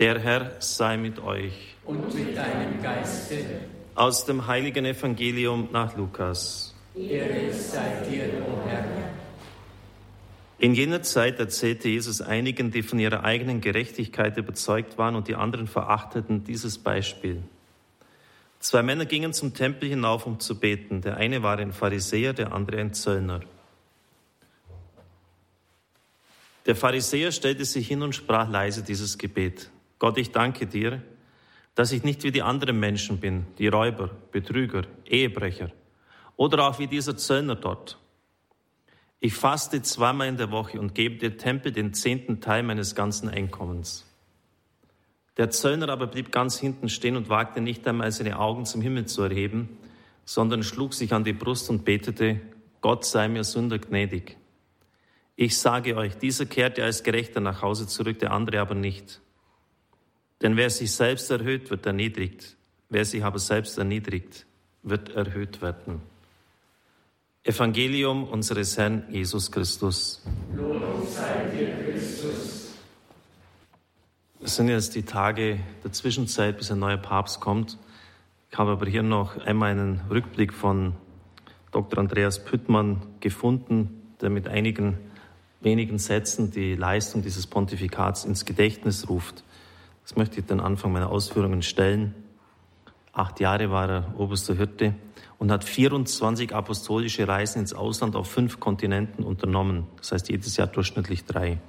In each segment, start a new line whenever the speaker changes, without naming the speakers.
Der Herr sei mit euch.
Und mit deinem Geiste.
Aus dem heiligen Evangelium nach Lukas.
Ehre sei dir, o Herr.
In jener Zeit erzählte Jesus einigen, die von ihrer eigenen Gerechtigkeit überzeugt waren und die anderen verachteten, dieses Beispiel. Zwei Männer gingen zum Tempel hinauf, um zu beten. Der eine war ein Pharisäer, der andere ein Zöllner. Der Pharisäer stellte sich hin und sprach leise dieses Gebet. Gott, ich danke dir, dass ich nicht wie die anderen Menschen bin, die Räuber, Betrüger, Ehebrecher oder auch wie dieser Zöllner dort. Ich faste zweimal in der Woche und gebe dir Tempel den zehnten Teil meines ganzen Einkommens. Der Zöllner aber blieb ganz hinten stehen und wagte nicht einmal seine Augen zum Himmel zu erheben, sondern schlug sich an die Brust und betete, Gott sei mir Sünder gnädig. Ich sage euch, dieser kehrte als Gerechter nach Hause zurück, der andere aber nicht. Denn wer sich selbst erhöht, wird erniedrigt. Wer sich aber selbst erniedrigt, wird erhöht werden. Evangelium unseres Herrn Jesus Christus.
Lob sei dir, Christus.
Es sind jetzt die Tage der Zwischenzeit, bis ein neuer Papst kommt. Ich habe aber hier noch einmal einen Rückblick von Dr. Andreas Püttmann gefunden, der mit einigen wenigen Sätzen die Leistung dieses Pontifikats ins Gedächtnis ruft. Das möchte ich den Anfang meiner Ausführungen stellen. Acht Jahre war er oberster Hirte und hat 24 apostolische Reisen ins Ausland auf fünf Kontinenten unternommen. Das heißt jedes Jahr durchschnittlich drei.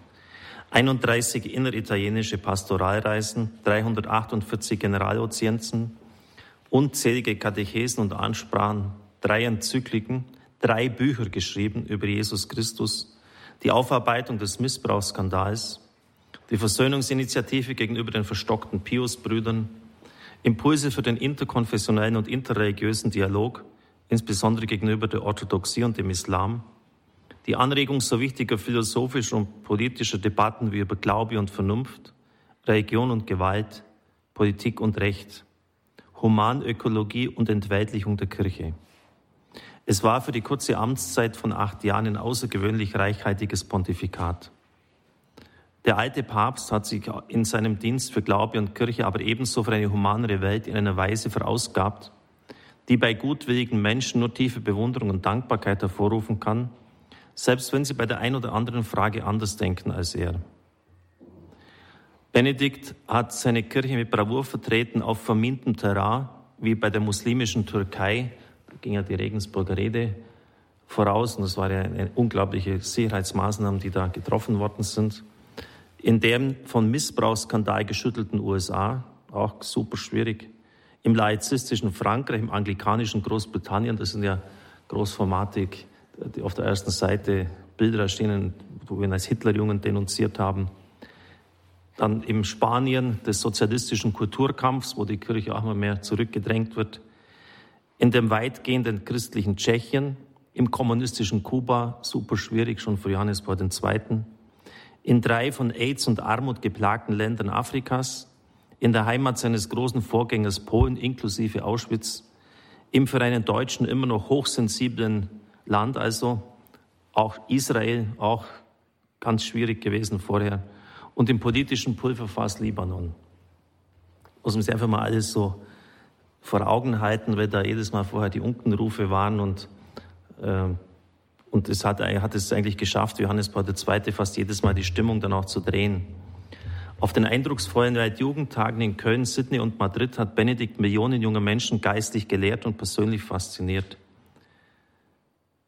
31 inneritalienische Pastoralreisen, 348 Generalaudienzen, unzählige Katechesen und Ansprachen, drei Enzykliken, drei Bücher geschrieben über Jesus Christus, die Aufarbeitung des Missbrauchsskandals, die Versöhnungsinitiative gegenüber den verstockten Pius-Brüdern, Impulse für den interkonfessionellen und interreligiösen Dialog, insbesondere gegenüber der Orthodoxie und dem Islam, die Anregung so wichtiger philosophischer und politischer Debatten wie über Glaube und Vernunft, Religion und Gewalt, Politik und Recht, Humanökologie und Entweltlichung der Kirche. Es war für die kurze Amtszeit von acht Jahren ein außergewöhnlich reichhaltiges Pontifikat. Der alte Papst hat sich in seinem Dienst für Glaube und Kirche, aber ebenso für eine humanere Welt in einer Weise verausgabt, die bei gutwilligen Menschen nur tiefe Bewunderung und Dankbarkeit hervorrufen kann, selbst wenn sie bei der ein oder anderen Frage anders denken als er. Benedikt hat seine Kirche mit Bravour vertreten auf vermintem Terrain, wie bei der muslimischen Türkei. Da ging ja die Regensburger Rede voraus und das waren ja unglaubliche Sicherheitsmaßnahmen, die da getroffen worden sind in dem von Missbrauchsskandal geschüttelten USA, auch super schwierig, im laizistischen Frankreich, im anglikanischen Großbritannien, das sind ja großformatig, die auf der ersten Seite Bilder erschienen, wo wir ihn als Hitlerjungen denunziert haben. Dann im Spanien des sozialistischen Kulturkampfs, wo die Kirche auch immer mehr zurückgedrängt wird. In dem weitgehenden christlichen Tschechien, im kommunistischen Kuba, super schwierig, schon für Johannes Paul II in drei von AIDS und Armut geplagten Ländern Afrikas, in der Heimat seines großen Vorgängers Polen inklusive Auschwitz, im für einen Deutschen immer noch hochsensiblen Land, also auch Israel, auch ganz schwierig gewesen vorher, und im politischen Pulverfass Libanon. Muss man sich einfach mal alles so vor Augen halten, weil da jedes Mal vorher die Unkenrufe waren und äh, und es hat, hat es eigentlich geschafft, Johannes Paul II. fast jedes Mal die Stimmung dann auch zu drehen. Auf den eindrucksvollen Weltjugendtagen in Köln, Sydney und Madrid hat Benedikt Millionen junger Menschen geistlich gelehrt und persönlich fasziniert.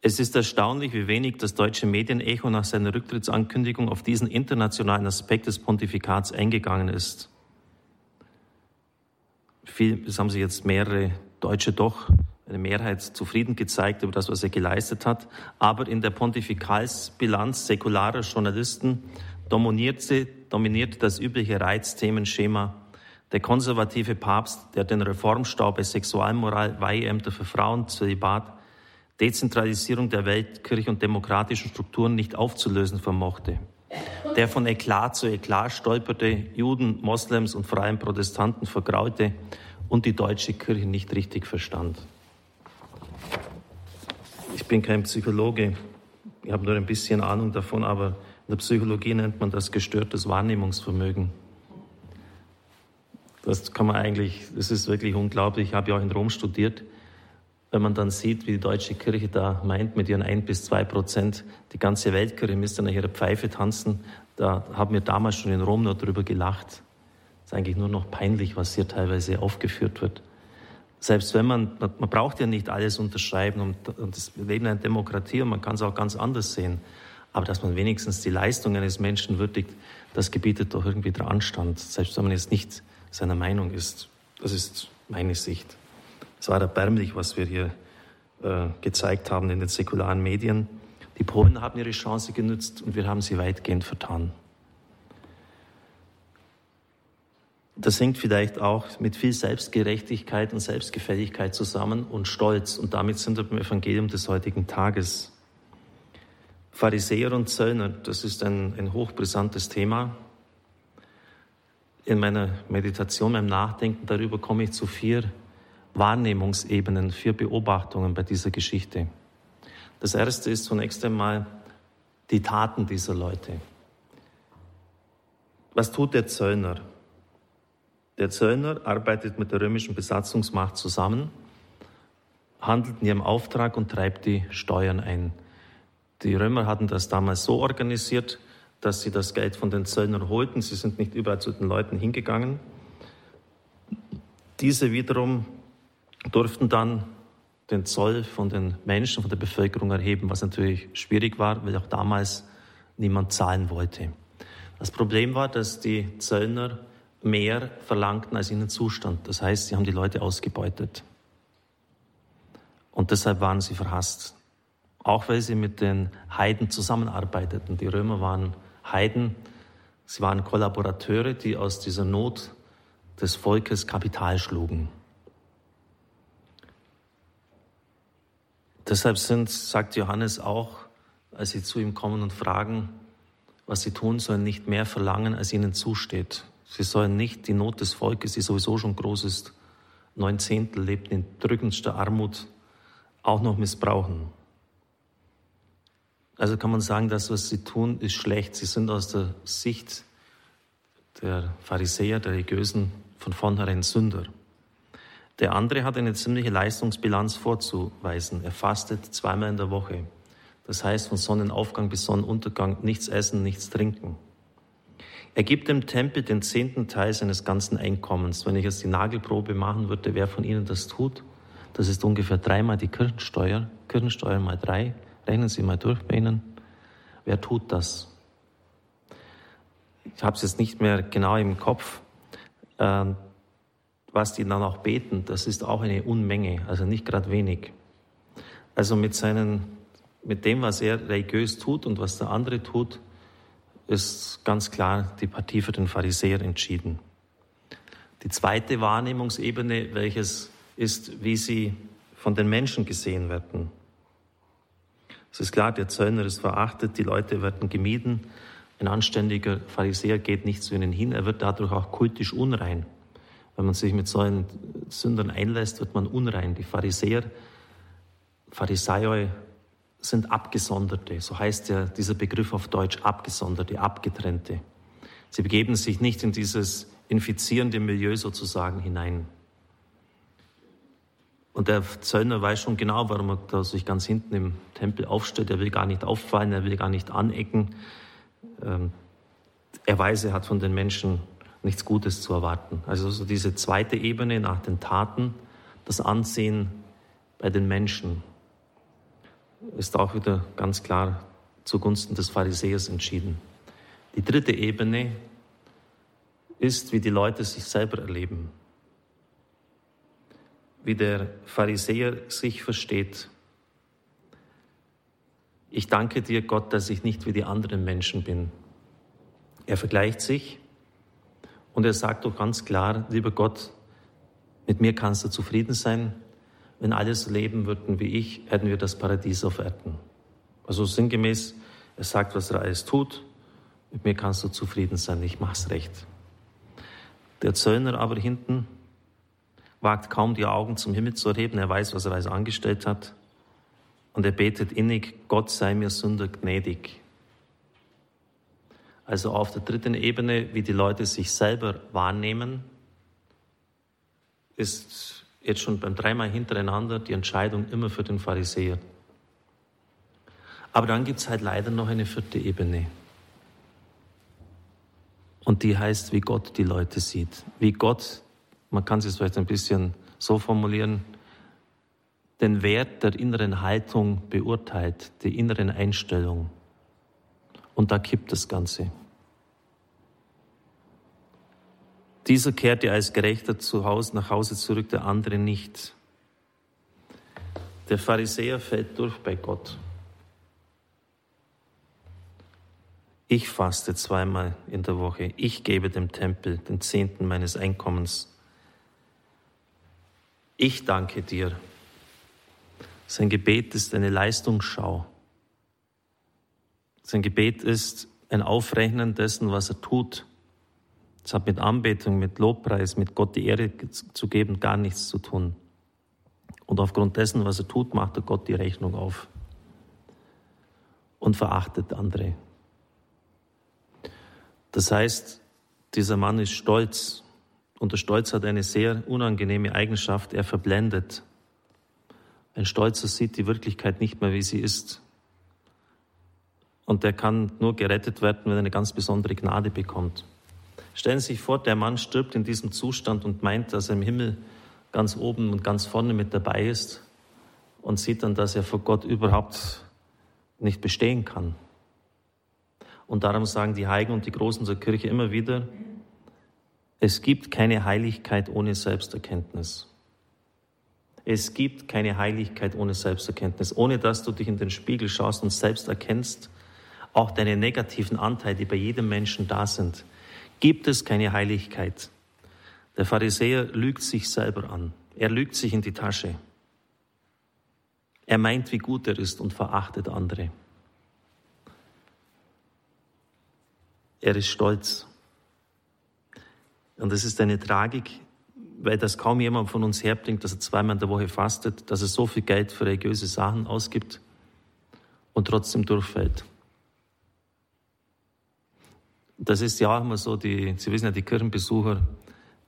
Es ist erstaunlich, wie wenig das deutsche Medienecho nach seiner Rücktrittsankündigung auf diesen internationalen Aspekt des Pontifikats eingegangen ist. Viel, es haben sich jetzt mehrere Deutsche doch eine Mehrheit zufrieden gezeigt über das, was er geleistet hat. Aber in der Pontifikalsbilanz säkularer Journalisten dominierte, dominierte das übliche Reizthemenschema. Der konservative Papst, der den Reformstau bei Sexualmoral, Weiheämter für Frauen, Zölibat, Dezentralisierung der Weltkirche und demokratischen Strukturen nicht aufzulösen vermochte. Der von Eklat zu Eklat stolperte, Juden, Moslems und allem Protestanten vergraute und die deutsche Kirche nicht richtig verstand. Ich bin kein Psychologe, ich habe nur ein bisschen Ahnung davon, aber in der Psychologie nennt man das gestörtes Wahrnehmungsvermögen. Das kann man eigentlich, das ist wirklich unglaublich. Ich habe ja auch in Rom studiert. Wenn man dann sieht, wie die deutsche Kirche da meint, mit ihren ein bis zwei Prozent, die ganze Weltkirche müsste nach ihrer Pfeife tanzen, da haben wir damals schon in Rom nur darüber gelacht. Es ist eigentlich nur noch peinlich, was hier teilweise aufgeführt wird. Selbst wenn man, man braucht ja nicht alles unterschreiben und, und das Leben einer Demokratie und man kann es auch ganz anders sehen. Aber dass man wenigstens die Leistung eines Menschen würdigt, das gebietet doch irgendwie der Anstand, selbst wenn man jetzt nicht seiner Meinung ist. Das ist meine Sicht. Es war erbärmlich, was wir hier äh, gezeigt haben in den säkularen Medien. Die Polen haben ihre Chance genützt und wir haben sie weitgehend vertan. Das hängt vielleicht auch mit viel Selbstgerechtigkeit und Selbstgefälligkeit zusammen und Stolz. Und damit sind wir beim Evangelium des heutigen Tages. Pharisäer und Zöllner, das ist ein, ein hochbrisantes Thema. In meiner Meditation, meinem Nachdenken darüber komme ich zu vier Wahrnehmungsebenen, vier Beobachtungen bei dieser Geschichte. Das erste ist zunächst einmal die Taten dieser Leute. Was tut der Zöllner? Der Zöllner arbeitet mit der römischen Besatzungsmacht zusammen, handelt in ihrem Auftrag und treibt die Steuern ein. Die Römer hatten das damals so organisiert, dass sie das Geld von den Zöllnern holten. Sie sind nicht überall zu den Leuten hingegangen. Diese wiederum durften dann den Zoll von den Menschen, von der Bevölkerung erheben, was natürlich schwierig war, weil auch damals niemand zahlen wollte. Das Problem war, dass die Zöllner mehr verlangten, als ihnen zustand. Das heißt, sie haben die Leute ausgebeutet. Und deshalb waren sie verhasst. Auch weil sie mit den Heiden zusammenarbeiteten. Die Römer waren Heiden, sie waren Kollaborateure, die aus dieser Not des Volkes Kapital schlugen. Deshalb sind, sagt Johannes auch, als sie zu ihm kommen und fragen, was sie tun sollen, nicht mehr verlangen, als ihnen zusteht. Sie sollen nicht die Not des Volkes, die sowieso schon groß ist, neun Zehntel lebt in drückendster Armut, auch noch missbrauchen. Also kann man sagen, das, was sie tun, ist schlecht. Sie sind aus der Sicht der Pharisäer, der Religiösen, von vornherein Sünder. Der andere hat eine ziemliche Leistungsbilanz vorzuweisen. Er fastet zweimal in der Woche. Das heißt, von Sonnenaufgang bis Sonnenuntergang nichts essen, nichts trinken. Er gibt dem Tempel den zehnten Teil seines ganzen Einkommens. Wenn ich jetzt die Nagelprobe machen würde, wer von Ihnen das tut, das ist ungefähr dreimal die Kirchensteuer. Kirchensteuer mal drei. Rechnen Sie mal durch bei Ihnen. Wer tut das? Ich habe es jetzt nicht mehr genau im Kopf. Ähm, was die dann auch beten, das ist auch eine Unmenge, also nicht gerade wenig. Also mit, seinen, mit dem, was er religiös tut und was der andere tut, ist ganz klar die Partie für den Pharisäer entschieden. Die zweite Wahrnehmungsebene, welches ist, wie sie von den Menschen gesehen werden. Es ist klar, der Zöllner ist verachtet, die Leute werden gemieden. Ein anständiger Pharisäer geht nicht zu ihnen hin, er wird dadurch auch kultisch unrein. Wenn man sich mit solchen Sündern einlässt, wird man unrein. Die Pharisäer, Pharisäer sind Abgesonderte, so heißt ja dieser Begriff auf Deutsch, Abgesonderte, Abgetrennte. Sie begeben sich nicht in dieses infizierende Milieu sozusagen hinein. Und der Zöllner weiß schon genau, warum er da sich ganz hinten im Tempel aufstellt. Er will gar nicht auffallen, er will gar nicht anecken. Ähm, er weiß, er hat von den Menschen nichts Gutes zu erwarten. Also so diese zweite Ebene nach den Taten, das Ansehen bei den Menschen, ist auch wieder ganz klar zugunsten des Pharisäers entschieden. Die dritte Ebene ist, wie die Leute sich selber erleben wie der Pharisäer sich versteht. Ich danke dir, Gott, dass ich nicht wie die anderen Menschen bin. Er vergleicht sich und er sagt doch ganz klar, lieber Gott, mit mir kannst du zufrieden sein. Wenn alle so leben würden wie ich, hätten wir das Paradies auf Erden. Also sinngemäß, er sagt, was er alles tut. Mit mir kannst du zufrieden sein, ich mach's recht. Der Zöllner aber hinten, wagt kaum die Augen zum Himmel zu erheben. Er weiß, was er alles angestellt hat. Und er betet innig, Gott sei mir Sünder gnädig. Also auf der dritten Ebene, wie die Leute sich selber wahrnehmen, ist jetzt schon beim dreimal hintereinander die Entscheidung immer für den Pharisäer. Aber dann gibt es halt leider noch eine vierte Ebene. Und die heißt, wie Gott die Leute sieht. Wie Gott, man kann es vielleicht ein bisschen so formulieren, den Wert der inneren Haltung beurteilt, die inneren Einstellung. Und da kippt das Ganze. Dieser kehrte als Gerechter zu Hause, nach Hause zurück, der andere nicht. Der Pharisäer fällt durch bei Gott. Ich faste zweimal in der Woche. Ich gebe dem Tempel den Zehnten meines Einkommens. Ich danke dir. Sein Gebet ist eine Leistungsschau. Sein Gebet ist ein Aufrechnen dessen, was er tut. Es hat mit Anbetung, mit Lobpreis, mit Gott die Ehre zu geben, gar nichts zu tun. Und aufgrund dessen, was er tut, macht er Gott die Rechnung auf und verachtet andere. Das heißt, dieser Mann ist stolz und der Stolz hat eine sehr unangenehme Eigenschaft, er verblendet. Ein Stolzer sieht die Wirklichkeit nicht mehr, wie sie ist. Und der kann nur gerettet werden, wenn er eine ganz besondere Gnade bekommt. Stellen Sie sich vor, der Mann stirbt in diesem Zustand und meint, dass er im Himmel ganz oben und ganz vorne mit dabei ist und sieht dann, dass er vor Gott überhaupt nicht bestehen kann. Und darum sagen die Heiligen und die Großen der Kirche immer wieder, es gibt keine Heiligkeit ohne Selbsterkenntnis. Es gibt keine Heiligkeit ohne Selbsterkenntnis. Ohne dass du dich in den Spiegel schaust und selbst erkennst, auch deine negativen Anteile, die bei jedem Menschen da sind, gibt es keine Heiligkeit. Der Pharisäer lügt sich selber an. Er lügt sich in die Tasche. Er meint, wie gut er ist und verachtet andere. Er ist stolz. Und das ist eine Tragik, weil das kaum jemand von uns herbringt, dass er zweimal in der Woche fastet, dass er so viel Geld für religiöse Sachen ausgibt und trotzdem durchfällt. Das ist ja auch immer so, die, Sie wissen ja, die Kirchenbesucher,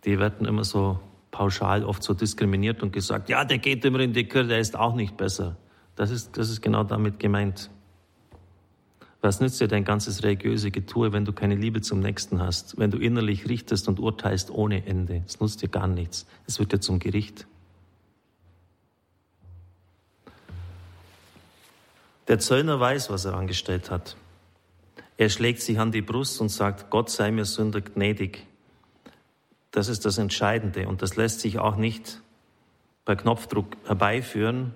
die werden immer so pauschal oft so diskriminiert und gesagt, ja, der geht immer in die Kirche, der ist auch nicht besser. Das ist, das ist genau damit gemeint. Was nützt dir dein ganzes religiöse Getue, wenn du keine Liebe zum Nächsten hast, wenn du innerlich richtest und urteilst ohne Ende? Es nutzt dir gar nichts. Es wird dir zum Gericht. Der Zöllner weiß, was er angestellt hat. Er schlägt sich an die Brust und sagt, Gott sei mir Sünder gnädig. Das ist das Entscheidende und das lässt sich auch nicht bei Knopfdruck herbeiführen,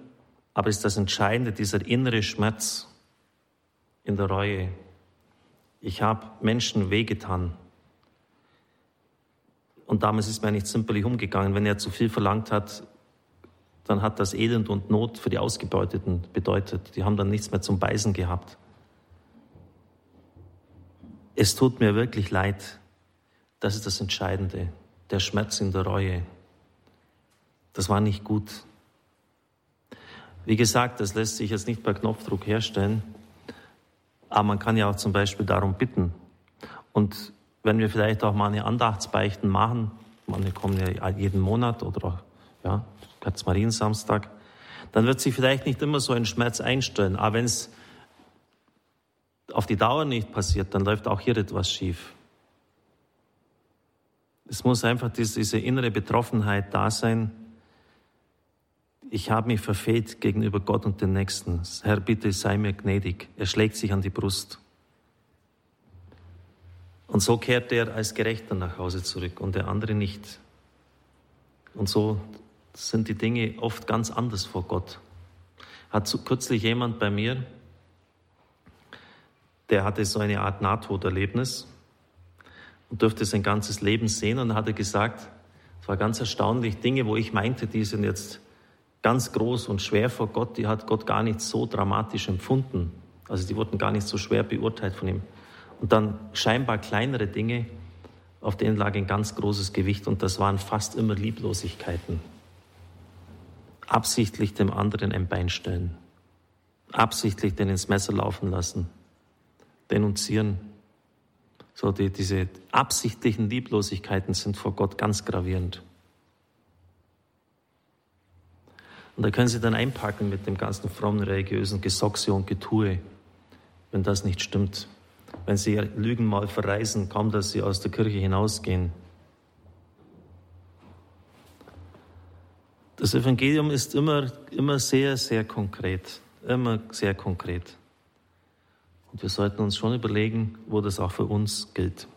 aber ist das Entscheidende, dieser innere Schmerz, in der Reue. Ich habe Menschen wehgetan. Und damals ist mir nicht zimperlich umgegangen. Wenn er zu viel verlangt hat, dann hat das Elend und Not für die Ausgebeuteten bedeutet. Die haben dann nichts mehr zum Beißen gehabt. Es tut mir wirklich leid. Das ist das Entscheidende. Der Schmerz in der Reue. Das war nicht gut. Wie gesagt, das lässt sich jetzt nicht per Knopfdruck herstellen. Aber man kann ja auch zum Beispiel darum bitten. Und wenn wir vielleicht auch mal eine Andachtsbeichten machen, manche kommen ja jeden Monat oder auch, ja, Mariensamstag, dann wird sich vielleicht nicht immer so ein Schmerz einstellen. Aber wenn es auf die Dauer nicht passiert, dann läuft auch hier etwas schief. Es muss einfach diese innere Betroffenheit da sein, ich habe mich verfehlt gegenüber Gott und den Nächsten. Herr, bitte sei mir gnädig. Er schlägt sich an die Brust. Und so kehrt er als Gerechter nach Hause zurück und der andere nicht. Und so sind die Dinge oft ganz anders vor Gott. Hat kürzlich jemand bei mir, der hatte so eine Art Nahtoderlebnis und durfte sein ganzes Leben sehen und hat er gesagt, es war ganz erstaunlich, Dinge, wo ich meinte, die sind jetzt ganz groß und schwer vor Gott, die hat Gott gar nicht so dramatisch empfunden. Also die wurden gar nicht so schwer beurteilt von ihm. Und dann scheinbar kleinere Dinge, auf denen lag ein ganz großes Gewicht und das waren fast immer Lieblosigkeiten. Absichtlich dem anderen ein Bein stellen, absichtlich den ins Messer laufen lassen, denunzieren. So die, diese absichtlichen Lieblosigkeiten sind vor Gott ganz gravierend. Und da können Sie dann einpacken mit dem ganzen frommen religiösen Gesoxe und Getue, wenn das nicht stimmt. Wenn Sie Lügen mal verreisen, kaum dass Sie aus der Kirche hinausgehen. Das Evangelium ist immer, immer sehr, sehr konkret. Immer sehr konkret. Und wir sollten uns schon überlegen, wo das auch für uns gilt.